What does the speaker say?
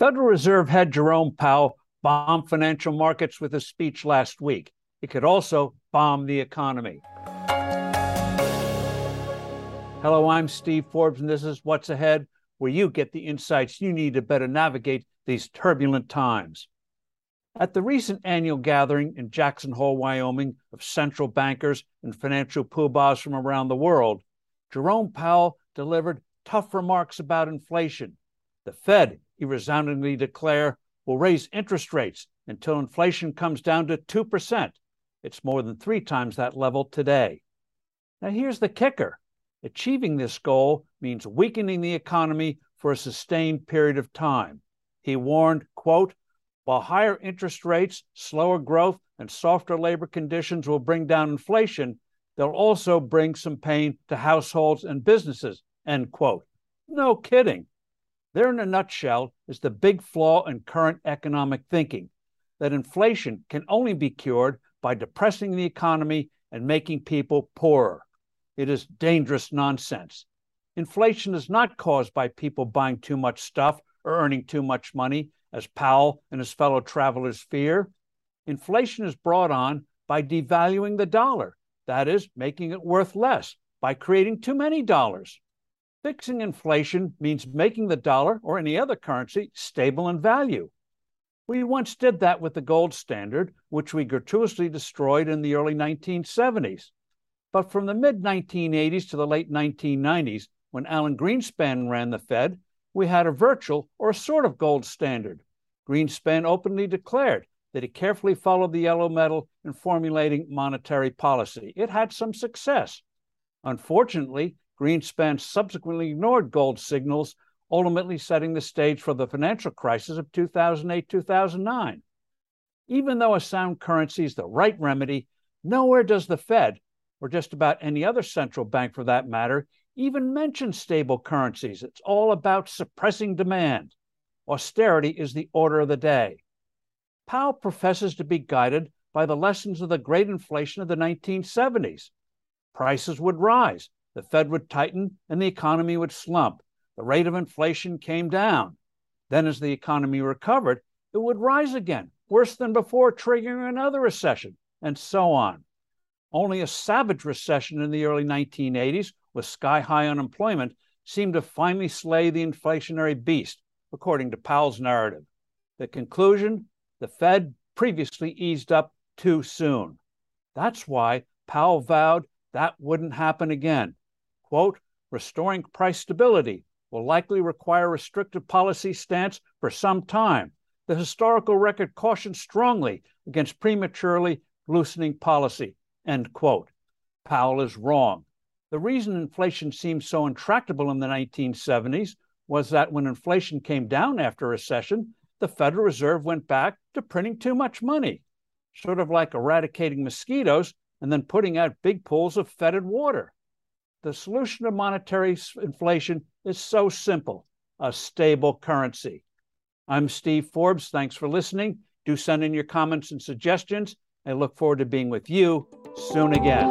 Federal Reserve head Jerome Powell bombed financial markets with a speech last week. It could also bomb the economy. Hello, I'm Steve Forbes, and this is What's Ahead, where you get the insights you need to better navigate these turbulent times. At the recent annual gathering in Jackson Hole, Wyoming, of central bankers and financial poobahs from around the world, Jerome Powell delivered tough remarks about inflation. The Fed, he resoundingly declared, will raise interest rates until inflation comes down to 2%. It's more than three times that level today. Now, here's the kicker achieving this goal means weakening the economy for a sustained period of time. He warned, quote, while higher interest rates, slower growth, and softer labor conditions will bring down inflation, they'll also bring some pain to households and businesses. End quote. No kidding. There, in a nutshell, is the big flaw in current economic thinking that inflation can only be cured by depressing the economy and making people poorer. It is dangerous nonsense. Inflation is not caused by people buying too much stuff or earning too much money as Powell and his fellow travelers fear. Inflation is brought on by devaluing the dollar, that is, making it worth less by creating too many dollars. Fixing inflation means making the dollar or any other currency stable in value. We once did that with the gold standard, which we gratuitously destroyed in the early 1970s. But from the mid 1980s to the late 1990s, when Alan Greenspan ran the Fed, we had a virtual or a sort of gold standard. Greenspan openly declared that he carefully followed the yellow metal in formulating monetary policy. It had some success. Unfortunately, Greenspan subsequently ignored gold signals, ultimately setting the stage for the financial crisis of 2008 2009. Even though a sound currency is the right remedy, nowhere does the Fed, or just about any other central bank for that matter, even mention stable currencies. It's all about suppressing demand. Austerity is the order of the day. Powell professes to be guided by the lessons of the great inflation of the 1970s. Prices would rise, the Fed would tighten, and the economy would slump. The rate of inflation came down. Then, as the economy recovered, it would rise again, worse than before, triggering another recession, and so on. Only a savage recession in the early 1980s with sky high unemployment seemed to finally slay the inflationary beast, according to Powell's narrative. The conclusion the Fed previously eased up too soon. That's why Powell vowed that wouldn't happen again. Quote, restoring price stability will likely require a restrictive policy stance for some time. The historical record cautions strongly against prematurely loosening policy. End quote. Powell is wrong. The reason inflation seemed so intractable in the 1970s was that when inflation came down after a recession, the Federal Reserve went back to printing too much money, sort of like eradicating mosquitoes and then putting out big pools of fetid water. The solution to monetary inflation is so simple a stable currency. I'm Steve Forbes. Thanks for listening. Do send in your comments and suggestions. I look forward to being with you soon again.